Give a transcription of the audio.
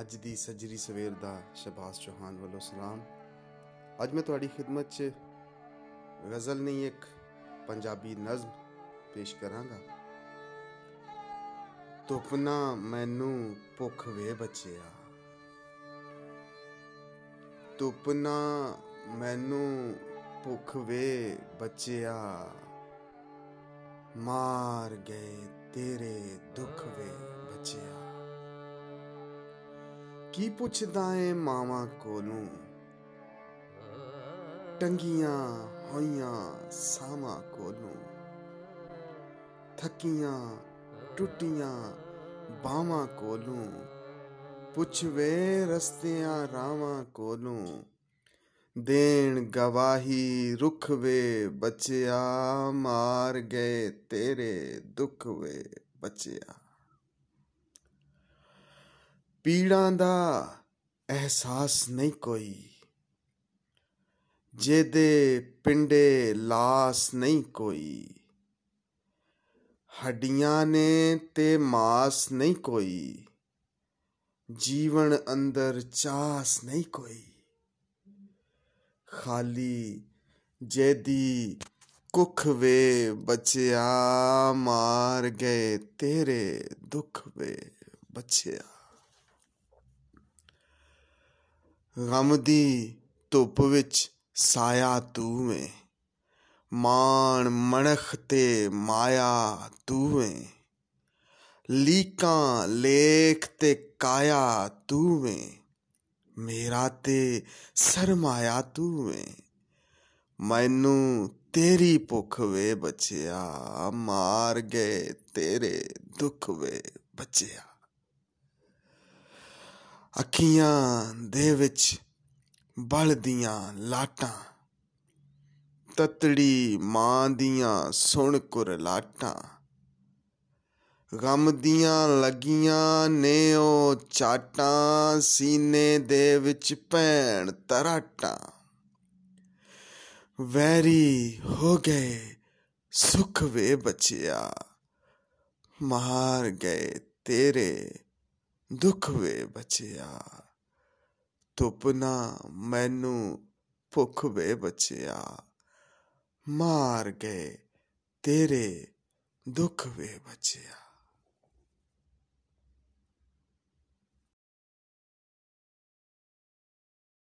ਅੱਜ ਦੀ ਸੱਜਰੀ ਸਵੇਰ ਦਾ ਸ਼ਬਾਸ ਚੌਹਾਨ ਵੱਲੋਂ ਸਲਾਮ। ਅੱਜ ਮੈਂ ਤੁਹਾਡੀ ਖਿਦਮਤ 'ਚ ਗਜ਼ਲ ਨਹੀਂ, ਇੱਕ ਪੰਜਾਬੀ ਨਜ਼ਮ ਪੇਸ਼ ਕਰਾਂਗਾ। ਧੁੱਪ ਨਾ ਮੈਨੂੰ ਭੁੱਖ ਵੇ ਬੱਚਿਆ। ਧੁੱਪ ਨਾ ਮੈਨੂੰ ਭੁੱਖ ਵੇ ਬੱਚਿਆ। ਮਾਰ ਗਏ ਤੇਰੇ ਕੀ ਪੁੱਛਦਾ ਏ ਮਾਵਾਂ ਕੋਲੋਂ? ਟੰਗੀਆਂ ਹੋਈਆਂ ਸਾਵਾਂ ਕੋਲੋਂ। ਥੱਕੀਆਂ ਟੁੱਟੀਆਂ ਬਾਵਾਂ ਕੋਲੋਂ। ਪੁੱਛਵੇ ਰਸਤਿਆਂ ਰਾਵਾਂ ਕੋਲੋਂ। ਦੇਣ ਗਵਾਹੀ ਰੁੱਖ ਵੇ ਬੱਚਿਆ, ਮਾਰ ਗਏ ਤੇਰੇ ਦੁੱਖ ਵੇ ਬੱਚਿਆ। ਪੀੜਾਂ ਦਾ ਅਹਿਸਾਸ ਨਹੀਂ ਕੋਈ। ਜਿਹਦੇ ਪਿੰਡੇ ਲਾਸ ਨਹੀਂ ਕੋਈ। ਹੱਡੀਆਂ ਨੇ ਤੇ ਮਾਸ ਨਹੀਂ ਕੋਈ। ਜੀਵਨ ਅੰਦਰ ਚਾਸ ਨਹੀਂ ਕੋਈ। ਖਾਲੀ ਜੇਦੀ ਕੁੱਖ ਵੇ ਬਚਿਆ, ਮਾਰ ਗਏ ਤੇਰੇ ਦੁੱਖ ਵੇ ਬਚਿਆ। ਗਮ ਦੀ ਧੁੱਪ ਵਿੱਚ ਸਾਇਆ ਤੂੰ ਏ। ਮਾਣ ਮਣਖ ਤੇ ਮਾਇਆ ਤੂੰ ਏ। ਲੀਕਾਂ ਲੇਖ ਤੇ ਕਾਇਆ ਤੂੰ ਏ। ਮੇਰਾ ਤੇ ਸਰਮਾਇਆ ਤੂੰ ਏ। ਮੈਨੂੰ ਤੇਰੀ ਭੁੱਖ ਵੇ ਬਚਿਆ ਮਾਰ ਗਏ ਤੇਰੇ ਦੁੱਖ ਵੇ ਬਚਿਆ। ਅੱਖੀਆਂ ਦੇ ਵਿੱਚ ਬਲਦੀਆਂ ਲਾਟਾਂ, ਤਤੜੀ ਮਾਂ ਦੀਆਂ ਸੁਣ ਕੁਰਲਾਟਾਂ ਗਮ ਦੀਆਂ ਲੱਗੀਆਂ ਨੇ ਉਹ ਚਾਟਾਂ, ਸੀਨੇ ਦੇ ਵਿੱਚ ਭੈਣ ਤਰਾਟਾਂ। ਵੈਰੀ ਹੋ ਗਏ, ਸੁਖ ਵੇ ਬਚਿਆ, ਮਾਰ ਗਏ ਤੇਰੇ ਦੁੱਖ ਵੇ ਬਚਿਆ, ਧੁੱਪ ਨਾ ਮੈਨੂੰ ਭੁੱਖ ਵੇ ਬਚਿਆ। ਮਾਰ ਗਏ ਤੇਰੇ ਦੁੱਖ ਵੇ ਬਚਿਆ।